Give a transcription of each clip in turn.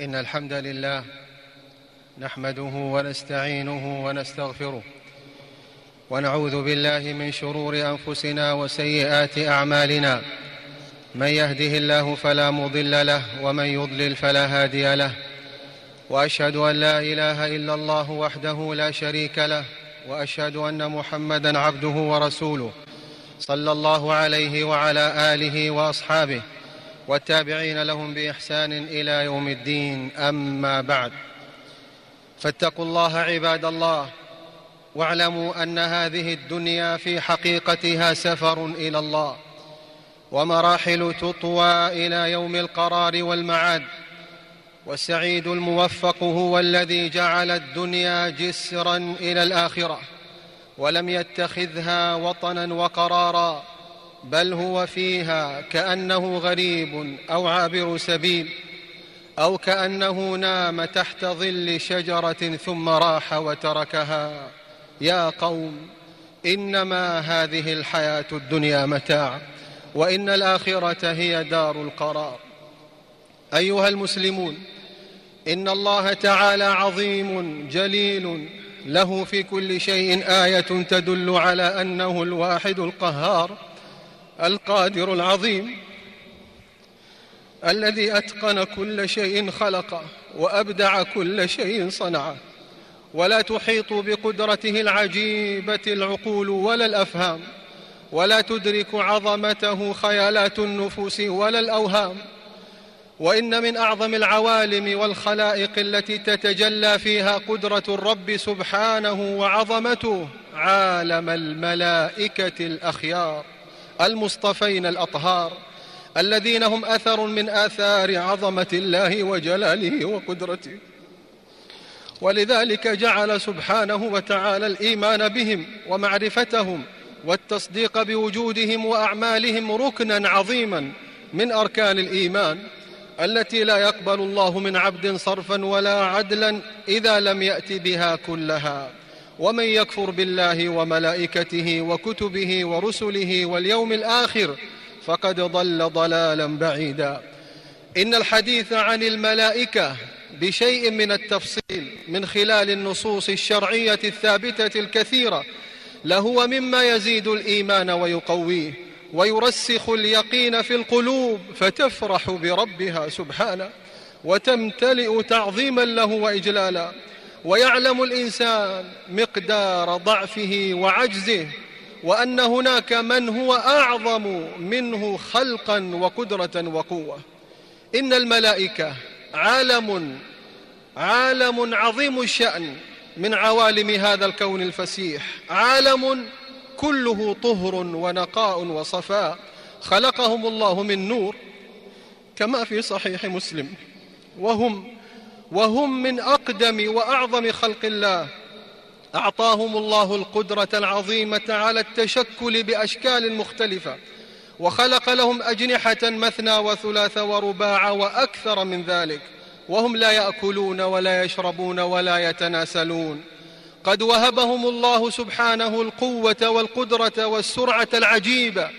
إن الحمد لله نحمده ونستعينه ونستغفره ونعوذ بالله من شرور أنفسنا وسيئات أعمالنا. من يهده الله فلا مضل له ومن يضلل فلا هادي له. وأشهد أن لا إله إلا الله وحده لا شريك له. وأشهد أن محمدا عبده ورسوله. صلى الله عليه وعلى آله وأصحابه. والتابعين لهم بإحسان إلى يوم الدين أما بعد. فاتقوا الله عباد الله واعلموا أن هذه الدنيا في حقيقتها سفر إلى الله ومراحل تطوى إلى يوم القرار والمعاد. والسعيد الموفق هو الذي جعل الدنيا جسرا إلى الآخرة ولم يتخذها وطنا وقرارا. بل هو فيها كأنه غريب أو عابر سبيل أو كأنه نام تحت ظل شجرة ثم راح وتركها. يا قوم إنما هذه الحياة الدنيا متاع وإن الآخرة هي دار القرار. أيها المسلمون إن الله تعالى عظيم جليل له في كل شيء آية تدل على أنه الواحد القهار. القادر العظيم الذي أتقن كل شيء خلقه وأبدع كل شيء صنعه. ولا تحيط بقدرته العجيبة العقول ولا الأفهام ولا تدرك عظمته خيالات النفوس ولا الأوهام. وإن من أعظم العوالم والخلائق التي تتجلى فيها قدرة الرب سبحانه وعظمته عالم الملائكة الأخيار. المصطفين الأطهار الذين هم أثر من آثار عظمة الله وجلاله وقدرته. ولذلك جعل سبحانه وتعالى الإيمان بهم ومعرفتهم والتصديق بوجودهم وأعمالهم ركنا عظيما من أركان الإيمان التي لا يقبل الله من عبد صرفا ولا عدلا إذا لم يات بها كلها. ومن يكفر بالله وملائكته وكتبه ورسله واليوم الآخر فقد ضل ضلالا بعيدا. إن الحديث عن الملائكة بشيء من التفصيل من خلال النصوص الشرعية الثابتة الكثيرة لهو مما يزيد الإيمان ويقويه ويرسخ اليقين في القلوب فتفرح بربها سبحانه وتمتلئ تعظيما له واجلالا. ويعلم الإنسان مقدار ضعفه وعجزه وأن هناك من هو أعظم منه خلقا وقدره وقوة. إن الملائكة عالم عالم عظيم الشأن من عوالم هذا الكون الفسيح. عالم كله طهر ونقاء وصفاء. خلقهم الله من نور كما في صحيح مسلم. وهم وهم من أقدم وأعظم خلق الله. أعطاهم الله القدرة العظيمة على التشكل بأشكال مختلفة وخلق لهم أجنحة مثنى وثلاث ورباع وأكثر من ذلك. وهم لا يأكلون ولا يشربون ولا يتناسلون. قد وهبهم الله سبحانه القوة والقدرة والسرعة العجيبة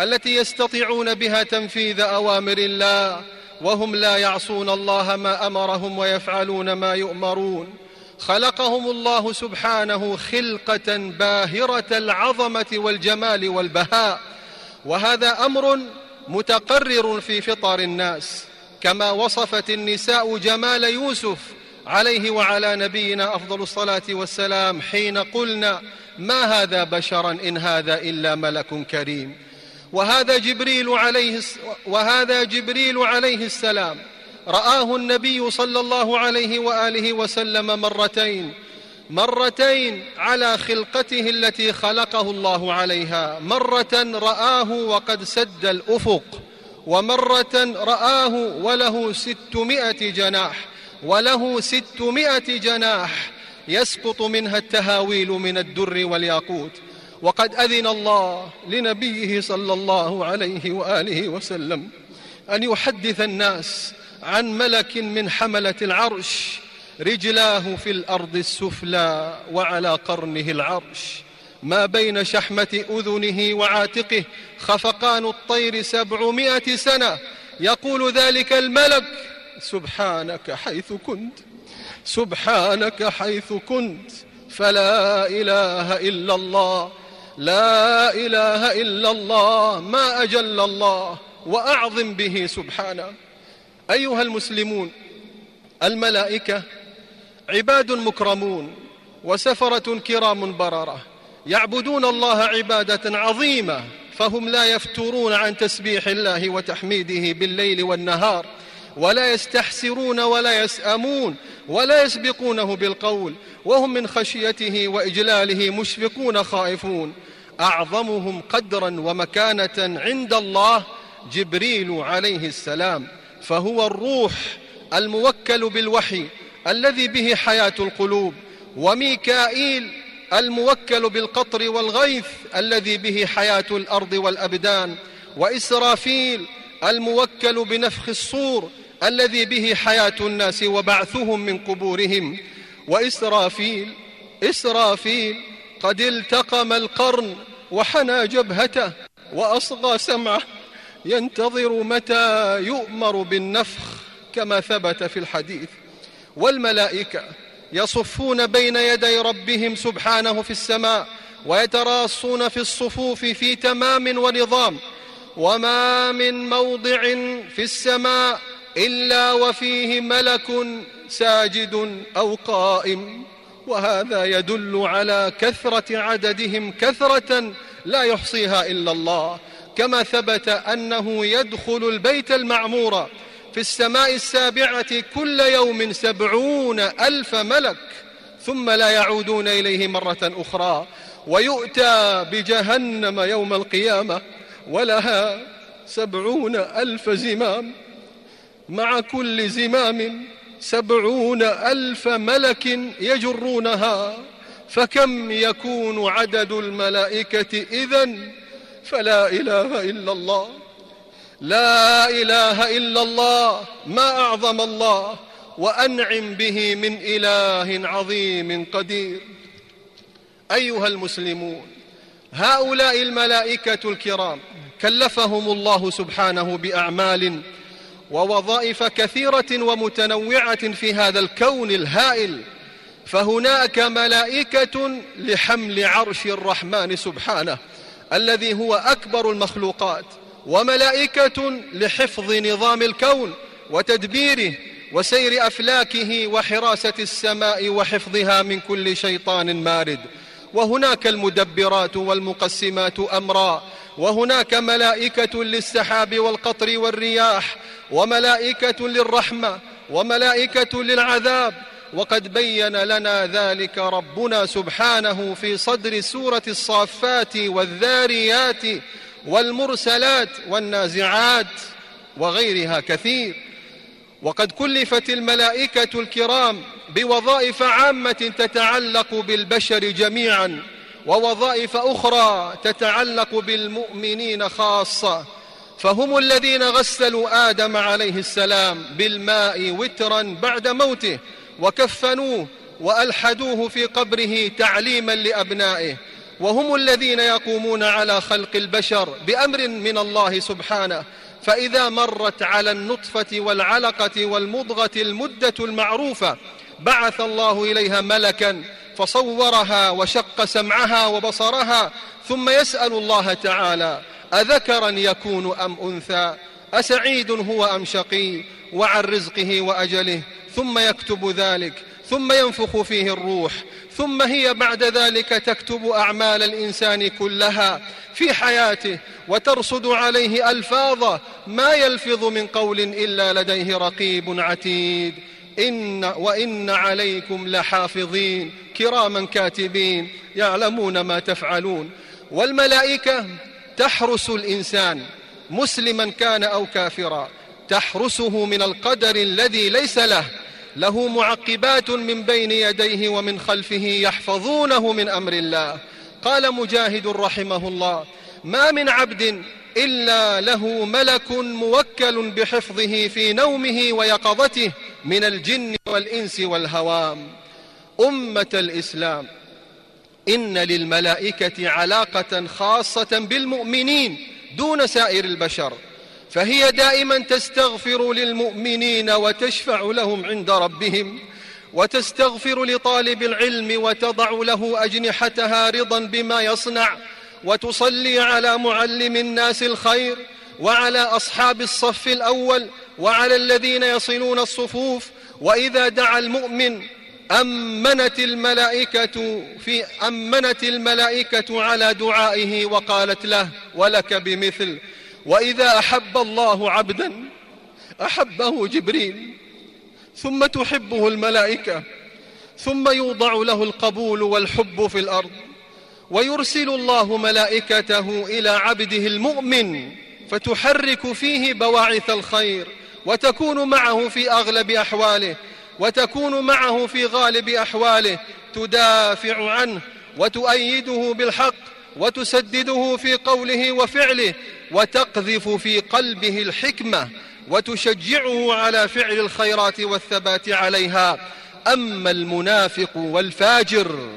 التي يستطيعون بها تنفيذ أوامر الله وهم لا يعصون الله ما أمرهم ويفعلون ما يؤمرون. خلقهم الله سبحانه خلقة باهرة العظمة والجمال والبهاء. وهذا أمر متقرر في فطر الناس. كما وصفت النساء جمال يوسف عليه وعلى نبينا أفضل الصلاة والسلام حين قلنا ما هذا بشرا إن هذا إلا ملك كريم. وهذا جبريل عليه وهذا جبريل عليه السلام. رآه النبي صلى الله عليه وآله وسلم مرتين مرتين على خلقته التي خلقه الله عليها. مرة رآه وقد سد الأفق ومرة رآه وله ستمائة جناح وله ستمائة جناح يسقط منها التهاويل من الدر والياقوت. وقد أذن الله لنبيه صلى الله عليه وآله وسلم أن يحدث الناس عن ملك من حملة العرش رجلاه في الأرض السفلى وعلى قرنه العرش. ما بين شحمة أذنه وعاتقه خفقان الطير سبعمائة سنة. يقول ذلك الملك سبحانك حيث كنت سبحانك حيث كنت فلا إله إلا الله لا إله إلا الله ما أجل الله وأعظم به سبحانه. أيها المسلمون الملائكة عباد مكرمون وسفرة كرام بررة. يعبدون الله عبادة عظيمة فهم لا يفترون عن تسبيح الله وتحميده بالليل والنهار ولا يستحسرون ولا يسأمون ولا يسبقونه بالقول وهم من خشيته وإجلاله مشفقون خائفون. أعظمهم قدرا ومكانة عند الله جبريل عليه السلام فهو الروح الموكل بالوحي الذي به حياة القلوب وميكائيل الموكل بالقطر والغيث الذي به حياة الأرض والأبدان وإسرافيل الموكل بنفخ الصور الذي به حياة الناس وبعثهم من قبورهم وإسرافيل إسرافيل قد التقم القرن وحنى جبهته وأصغى سمعه. ينتظر متى يؤمر بالنفخ كما ثبت في الحديث. والملائكة يصفون بين يدي ربهم سبحانه في السماء ويتراصون في الصفوف في تمام ونظام. وما من موضع في السماء إلا وفيه ملك ساجد أو قائم. وهذا يدل على كثرة عددهم كثرة لا يحصيها إلا الله. كما ثبت أنه يدخل البيت المعمور في السماء السابعة كل يوم سبعون ألف ملك ثم لا يعودون إليه مرة أخرى ويؤتى بجهنم يوم القيامة ولها سبعون ألف زمام مع كل زمام سبعون ألف ملك يجرونها فكم يكون عدد الملائكة إذن؟ فلا إله إلا الله. لا إله إلا الله ما أعظم الله وأنعم به من إله عظيم قدير. أيها المسلمون هؤلاء الملائكة الكرام كلفهم الله سبحانه بأعمال ووظائف كثيرة ومتنوعة في هذا الكون الهائل. فهناك ملائكة لحمل عرش الرحمن سبحانه الذي هو أكبر المخلوقات وملائكة لحفظ نظام الكون وتدبيره وسير أفلاكه وحراسة السماء وحفظها من كل شيطان مارد. وهناك المدبرات والمقسمات أمرا وهناك ملائكة للسحاب والقطر والرياح وملائكة للرحمة وملائكة للعذاب. وقد بين لنا ذلك ربنا سبحانه في صدر سورة الصافات والذاريات والمرسلات والنازعات وغيرها كثير. وقد كلفت الملائكة الكرام بوظائف عامة تتعلق بالبشر جميعا. ووظائف أخرى تتعلق بالمؤمنين خاصة. فهم الذين غسلوا آدم عليه السلام بالماء وترا بعد موته وكفنوه وألحدوه في قبره تعليما لأبنائه. وهم الذين يقومون على خلق البشر بأمر من الله سبحانه. فإذا مرت على النطفة والعلقة والمضغة المدة المعروفة بعث الله إليها ملكا فصورها وشق سمعها وبصرها ثم يسأل الله تعالى أذكرا يكون أم أنثى؟ أسعيد هو أم شقي؟ وعن رزقه وأجله ثم يكتب ذلك ثم ينفخ فيه الروح ثم هي بعد ذلك تكتب أعمال الإنسان كلها في حياته وترصد عليه ألفاظه ما يلفظ من قول إلا لديه رقيب عتيد. إن وإن عليكم لحافظين كراما كاتبين يعلمون ما تفعلون. والملائكة تحرس الإنسان مسلما كان أو كافرا. تحرسه من القدر الذي ليس له. له معقبات من بين يديه ومن خلفه يحفظونه من أمر الله. قال مجاهد رحمه الله ما من عبد إلا له ملك موكل بحفظه في نومه ويقظته من الجن والإنس والهوام. أمة الإسلام. إن للملائكة علاقة خاصة بالمؤمنين دون سائر البشر. فهي دائما تستغفر للمؤمنين وتشفع لهم عند ربهم وتستغفر لطالب العلم وتضع له أجنحتها رضا بما يصنع وتصلي على معلم الناس الخير وعلى أصحاب الصف الأول وعلى الذين يصلون الصفوف وإذا دعا المؤمن أمنت الملائكة في أمنت الملائكة على دعائه وقالت له ولك بمثل وإذا أحب الله عبدا أحبه جبريل ثم تحبه الملائكة ثم يوضع له القبول والحب في الأرض ويرسل الله ملائكته إلى عبده المؤمن فتحرك فيه بواعث الخير وتكون معه في أغلب أحواله وتكون معه في غالب أحواله تدافع عنه وتؤيده بالحق وتسدده في قوله وفعله وتقذف في قلبه الحكمة وتشجعه على فعل الخيرات والثبات عليها. أما المنافق والفاجر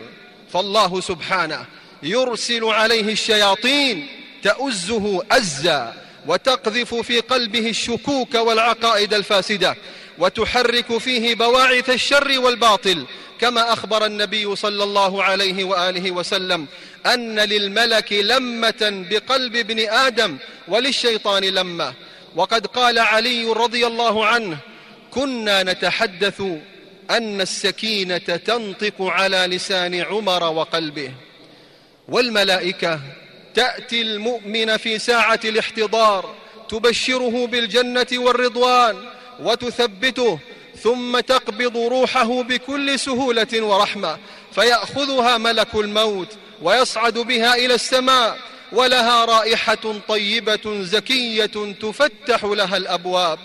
فالله سبحانه يرسل عليه الشياطين تؤزه أزا وتقذف في قلبه الشكوك والعقائد الفاسدة وتحرك فيه بواعث الشر والباطل كما أخبر النبي صلى الله عليه وآله وسلم أن للملك لمة بقلب ابن آدم وللشيطان لمة. وقد قال علي رضي الله عنه كنا نتحدث أن السكينة تنطق على لسان عمر وقلبه والملائكة تأتي المؤمن في ساعة الاحتضار تبشره بالجنة والرضوان وتثبته ثم تقبض روحه بكل سهولة ورحمة فيأخذها ملك الموت ويصعد بها إلى السماء ولها رائحة طيبة زكية تفتح لها الأبواب.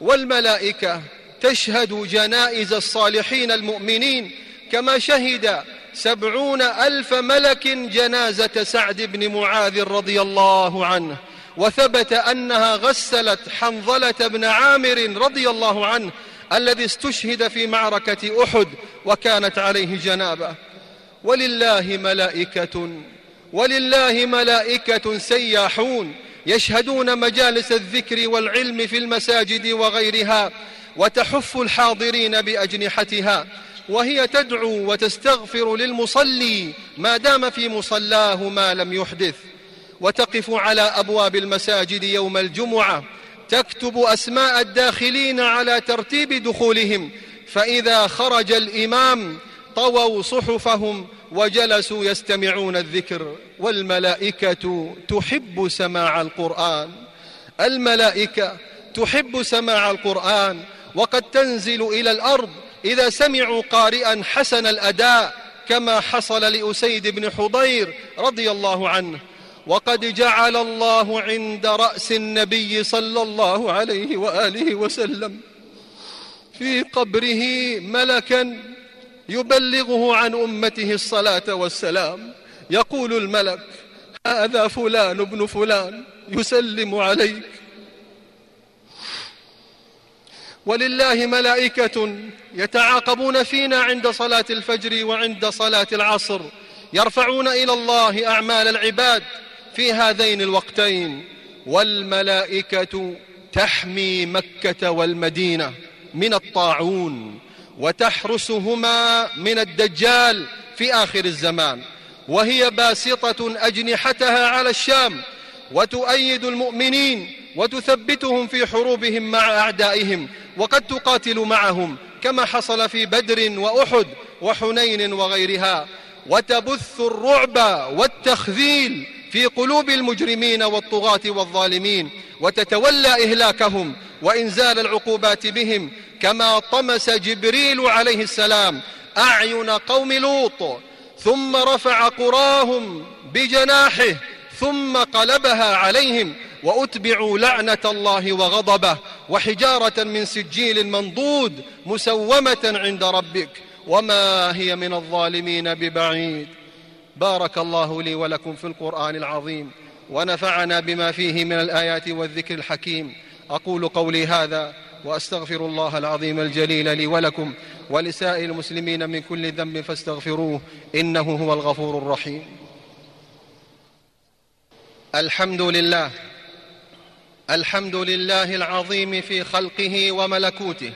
والملائكة تشهد جنائز الصالحين المؤمنين كما شهد سبعون ألف ملك جنازة سعد بن معاذ رضي الله عنه وثبت أنها غسلت حنظلة بن عامر رضي الله عنه الذي استشهد في معركة أحد وكانت عليه جنابة. ولله ملائكة ولله ملائكة سياحون يشهدون مجالس الذكر والعلم في المساجد وغيرها وتحف الحاضرين بأجنحتها وهي تدعو وتستغفر للمصلي ما دام في مصلاه ما لم يحدث. وتقف على أبواب المساجد يوم الجمعة. تكتب أسماء الداخلين على ترتيب دخولهم. فإذا خرج الإمام طووا صحفهم وجلسوا يستمعون الذكر. والملائكة تحب سماع القرآن. الملائكة تحب سماع القرآن. وقد تنزل إلى الأرض إذا سمعوا قارئا حسن الأداء كما حصل لأسيد بن حضير رضي الله عنه. وقد جعل الله عند رأس النبي صلى الله عليه وآله وسلم في قبره ملكا يبلغه عن أمته الصلاة والسلام. يقول الملك هذا فلان ابن فلان يسلم عليك. ولله ملائكة يتعاقبون فينا عند صلاة الفجر وعند صلاة العصر يرفعون إلى الله أعمال العباد في هذين الوقتين. والملائكة تحمي مكة والمدينة من الطاعون وتحرسهما من الدجال في آخر الزمان. وهي باسطة أجنحتها على الشام وتؤيد المؤمنين وتثبتهم في حروبهم مع أعدائهم وقد تقاتل معهم كما حصل في بدر وأحد وحنين وغيرها. وتبث الرعب والتخذيل في قلوب المجرمين والطغاة والظالمين وتتولى إهلاكهم وإنزال العقوبات بهم كما طمس جبريل عليه السلام أعين قوم لوط ثم رفع قراهم بجناحه ثم قلبها عليهم وأتبعوا لعنة الله وغضبه وحجارة من سجيل منضود مسومة عند ربك. وما هي من الظالمين ببعيد. بارك الله لي ولكم في القرآن العظيم. ونفعنا بما فيه من الآيات والذكر الحكيم. أقول قولي هذا وأستغفر الله العظيم الجليل لي ولكم ولسائر المسلمين من كل ذنب فاستغفروه إنه هو الغفور الرحيم. الحمد لله الحمد لله العظيم في خلقه وملكوته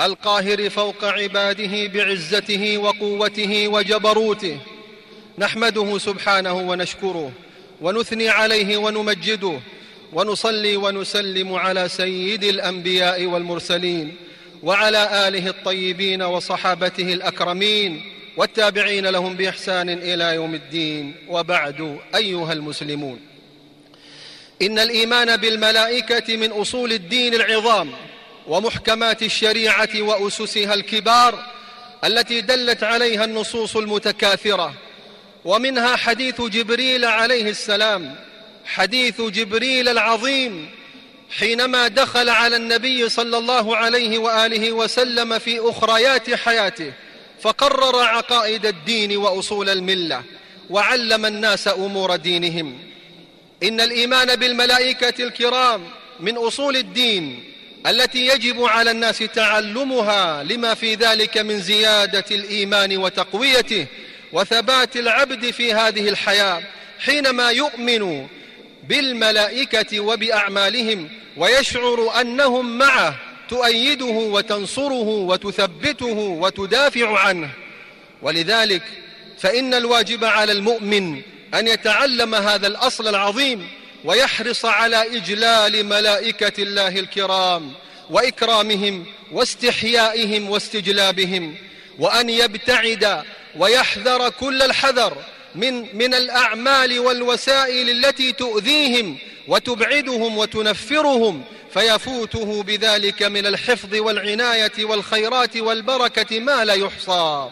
القاهر فوق عباده بعزته وقوته وجبروته. نحمده سبحانه ونشكره ونثني عليه ونمجده ونصلي ونسلم على سيد الأنبياء والمرسلين وعلى آله الطيبين وصحابته الأكرمين والتابعين لهم بإحسان إلى يوم الدين. وبعد أيها المسلمون. إن الإيمان بالملائكة من أصول الدين العظام ومحكمات الشريعة وأسسها الكبار التي دلت عليها النصوص المتكاثرة. ومنها حديث جبريل عليه السلام حديث جبريل العظيم حينما دخل على النبي صلى الله عليه وآله وسلم في أخريات حياته فقرر عقائد الدين وأصول الملة وعلم الناس أمور دينهم. إن الإيمان بالملائكة الكرام من أصول الدين التي يجب على الناس تعلمها لما في ذلك من زيادة الإيمان وتقويته وثبات العبد في هذه الحياة حينما يؤمن بالملائكة وبأعمالهم ويشعر أنهم معه تؤيده وتنصره وتثبته وتدافع عنه. ولذلك فإن الواجب على المؤمن أن يتعلم هذا الأصل العظيم ويحرص على إجلال ملائكة الله الكرام وإكرامهم واستحيائهم واستجلابهم وأن يبتعد ويحذر كل الحذر من من الأعمال والوسائل التي تؤذيهم وتبعدهم وتنفرهم فيفوته بذلك من الحفظ والعناية والخيرات والبركة ما لا يحصى.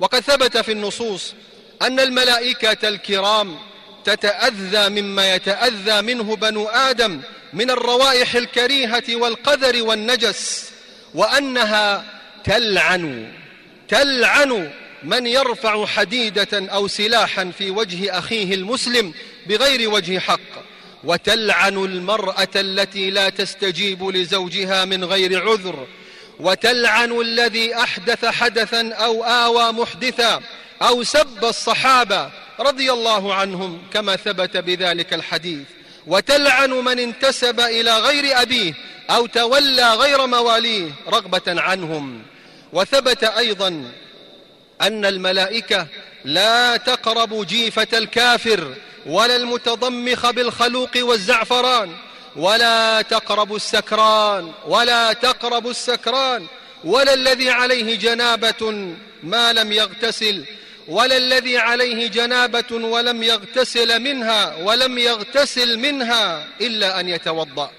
وقد ثبت في النصوص أن الملائكة الكرام تتأذى مما يتأذى منه بنو آدم من الروائح الكريهة والقذر والنجس وأنها تلعن تلعن من يرفع حديدة أو سلاحا في وجه أخيه المسلم بغير وجه حق وتلعن المرأة التي لا تستجيب لزوجها من غير عذر وتلعن الذي أحدث حدثا أو آوى محدثا أو سب الصحابة رضي الله عنهم كما ثبت بذلك الحديث. وتلعن من انتسب إلى غير أبيه أو تولى غير مواليه رغبة عنهم. وثبت أيضا أن الملائكة لا تقرب جيفة الكافر ولا المتضمخ بالخلوق والزعفران ولا تقرب السكران ولا تقرب السكران ولا الذي عليه جنابة ما لم يغتسل ولا الذي عليه جنابة ولم يغتسل منها ولم يغتسل منها إلا أن يتوضأ.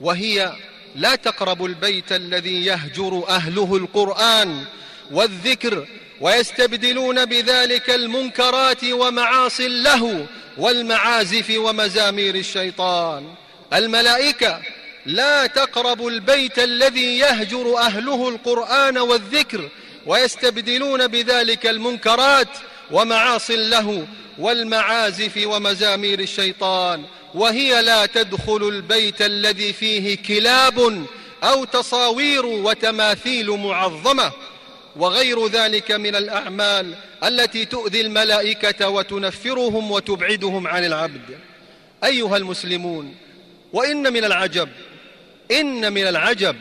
وهي لا تقرب البيت الذي يهجر أهله القرآن والذكر ويستبدلون بذلك المنكرات ومعاصي اللهو والمعازف ومزامير الشيطان. الملائكة لا تقرب البيت الذي يهجر أهله القرآن والذكر ويستبدلون بذلك المنكرات ومعاصي اللهو والمعازف ومزامير الشيطان وهي لا تدخل البيت الذي فيه كلاب أو تصاوير وتماثيل معظمة وغير ذلك من الأعمال التي تؤذي الملائكة وتنفرهم وتبعدهم عن العبد. أيها المسلمون وإن من العجب إن من العجب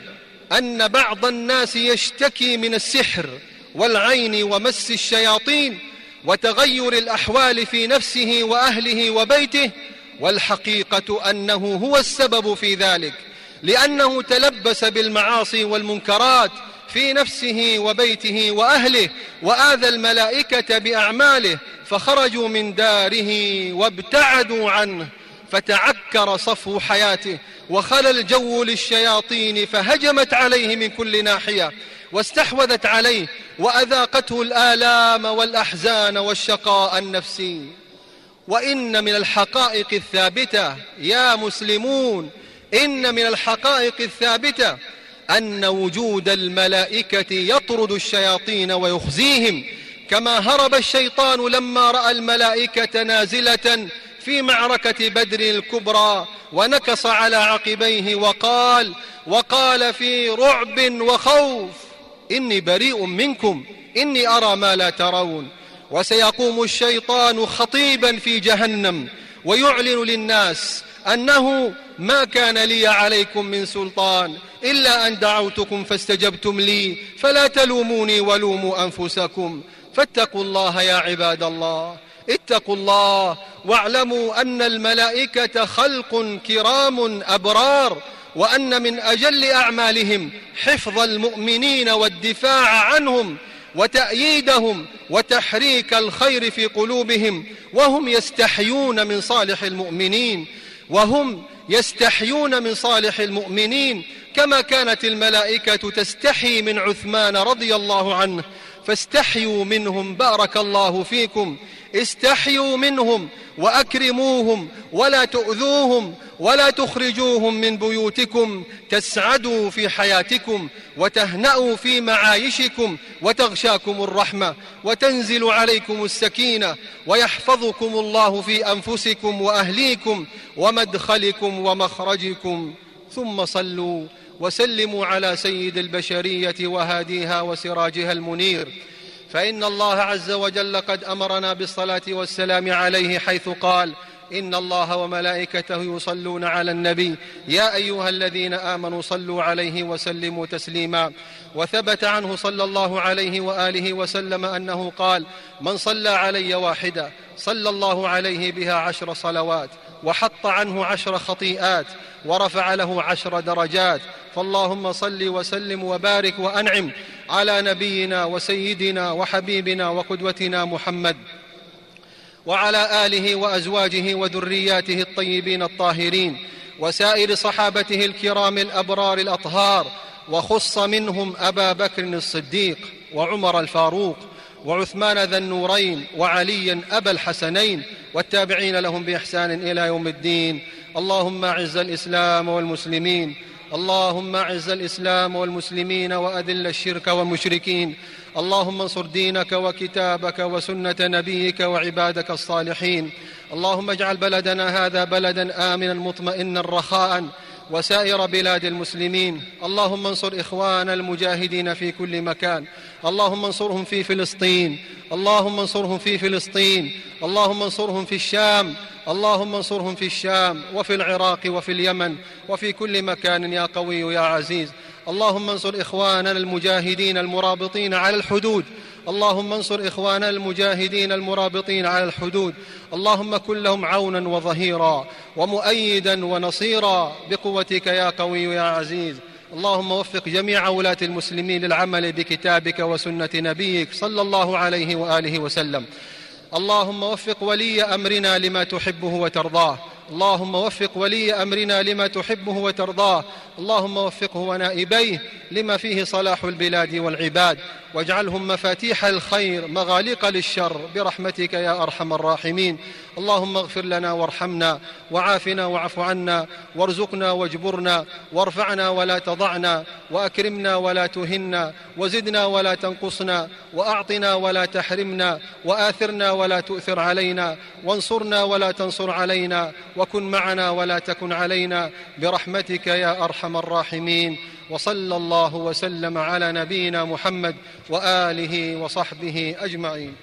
أن بعض الناس يشتكي من السحر والعين ومس الشياطين وتغير الأحوال في نفسه وأهله وبيته والحقيقة أنه هو السبب في ذلك لأنه تلبس بالمعاصي والمنكرات في نفسه وبيته وأهله وآذى الملائكة بأعماله فخرجوا من داره وابتعدوا عنه. فتعكر صفو حياته وخلى الجو للشياطين فهجمت عليه من كل ناحية واستحوذت عليه وأذاقته الآلام والأحزان والشقاء النفسي. وإن من الحقائق الثابتة يا مسلمون إن من الحقائق الثابتة أن وجود الملائكة يطرد الشياطين ويخزيهم كما هرب الشيطان لما رأى الملائكة نازلة في معركة بدر الكبرى ونكص على عقبيه وقال وقال في رعب وخوف إني بريء منكم إني أرى ما لا ترون. وسيقوم الشيطان خطيبا في جهنم ويعلن للناس أنه ما كان لي عليكم من سلطان إلا أن دعوتكم فاستجبتم لي فلا تلوموني ولوموا أنفسكم. فاتقوا الله يا عباد الله. اتقوا الله واعلموا أن الملائكة خلق كرام أبرار وأن من أجل أعمالهم حفظ المؤمنين والدفاع عنهم وتأييدهم وتحريك الخير في قلوبهم وهم يستحيون من صالح المؤمنين وهم يستحيون من صالح المؤمنين كما كانت الملائكة تستحي من عثمان رضي الله عنه فاستحيوا منهم بارك الله فيكم. استحيوا منهم وأكرموهم ولا تؤذوهم ولا تخرجوهم من بيوتكم. تسعدوا في حياتكم وتهنأوا في معايشكم وتغشاكم الرحمة. وتنزل عليكم السكينة ويحفظكم الله في أنفسكم وأهليكم ومدخلكم ومخرجكم. ثم صلوا وسلموا على سيد البشرية وهاديها وسراجها المنير. فإن الله عز وجل قد أمرنا بالصلاة والسلام عليه حيث قال إن الله وملائكته يصلون على النبي. يا أيها الذين آمنوا صلوا عليه وسلموا تسليما. وثبت عنه صلى الله عليه وآله وسلم أنه قال من صلى علي واحدة صلى الله عليه بها عشر صلوات. وحط عنه عشر خطيئات ورفع له عشر درجات. فاللهم صل وسلم وبارك وأنعم على نبينا وسيدنا وحبيبنا وقدوتنا محمد وعلى آله وأزواجه وذرياته الطيبين الطاهرين وسائر صحابته الكرام الأبرار الأطهار وخص منهم أبا بكر الصديق وعمر الفاروق وعثمان ذا النورين وعليا أبا الحسنين والتابعين لهم بإحسان إلى يوم الدين. اللهم أعز الإسلام والمسلمين. اللهم أعز الإسلام والمسلمين وأذل الشرك والمشركين. اللهم انصر دينك وكتابك وسنة نبيك وعبادك الصالحين. اللهم اجعل بلدنا هذا بلدا آمنا مطمئنا رخاء. وسائر بلاد المسلمين. اللهم انصر إخوان المجاهدين في كل مكان. اللهم انصرهم في فلسطين. اللهم انصرهم في فلسطين. اللهم انصرهم في الشام. اللهم انصرهم في الشام وفي العراق وفي اليمن وفي كل مكان يا قوي يا عزيز. اللهم انصر إخواننا المجاهدين المرابطين على الحدود. اللهم انصر إخواننا المجاهدين المرابطين على الحدود. اللهم كن لهم عونا وظهيرا ومؤيدا ونصيرا. بقوتك يا قوي يا عزيز. اللهم وفق جميع ولاة المسلمين للعمل بكتابك وسنة نبيك صلى الله عليه وآله وسلم. اللهم وفق ولي أمرنا لما تحبه وترضاه. اللهم وفق ولي أمرنا لما تحبه وترضاه. اللهم وفقه ونائبيه لما فيه صلاح البلاد والعباد. واجعلهم مفاتيح الخير مغاليق للشر. برحمتك يا أرحم الراحمين. اللهم اغفر لنا وارحمنا وعافنا واعف عنا وارزقنا واجبرنا وارفعنا ولا تضعنا وأكرمنا ولا تهنا وزدنا ولا تنقصنا وأعطنا ولا تحرمنا وآثرنا ولا تؤثر علينا وانصرنا ولا تنصر علينا وكن معنا ولا تكن علينا. برحمتك يا أرحم الراحمين. وصلى الله وسلم على نبينا محمد وآله وصحبه أجمعين.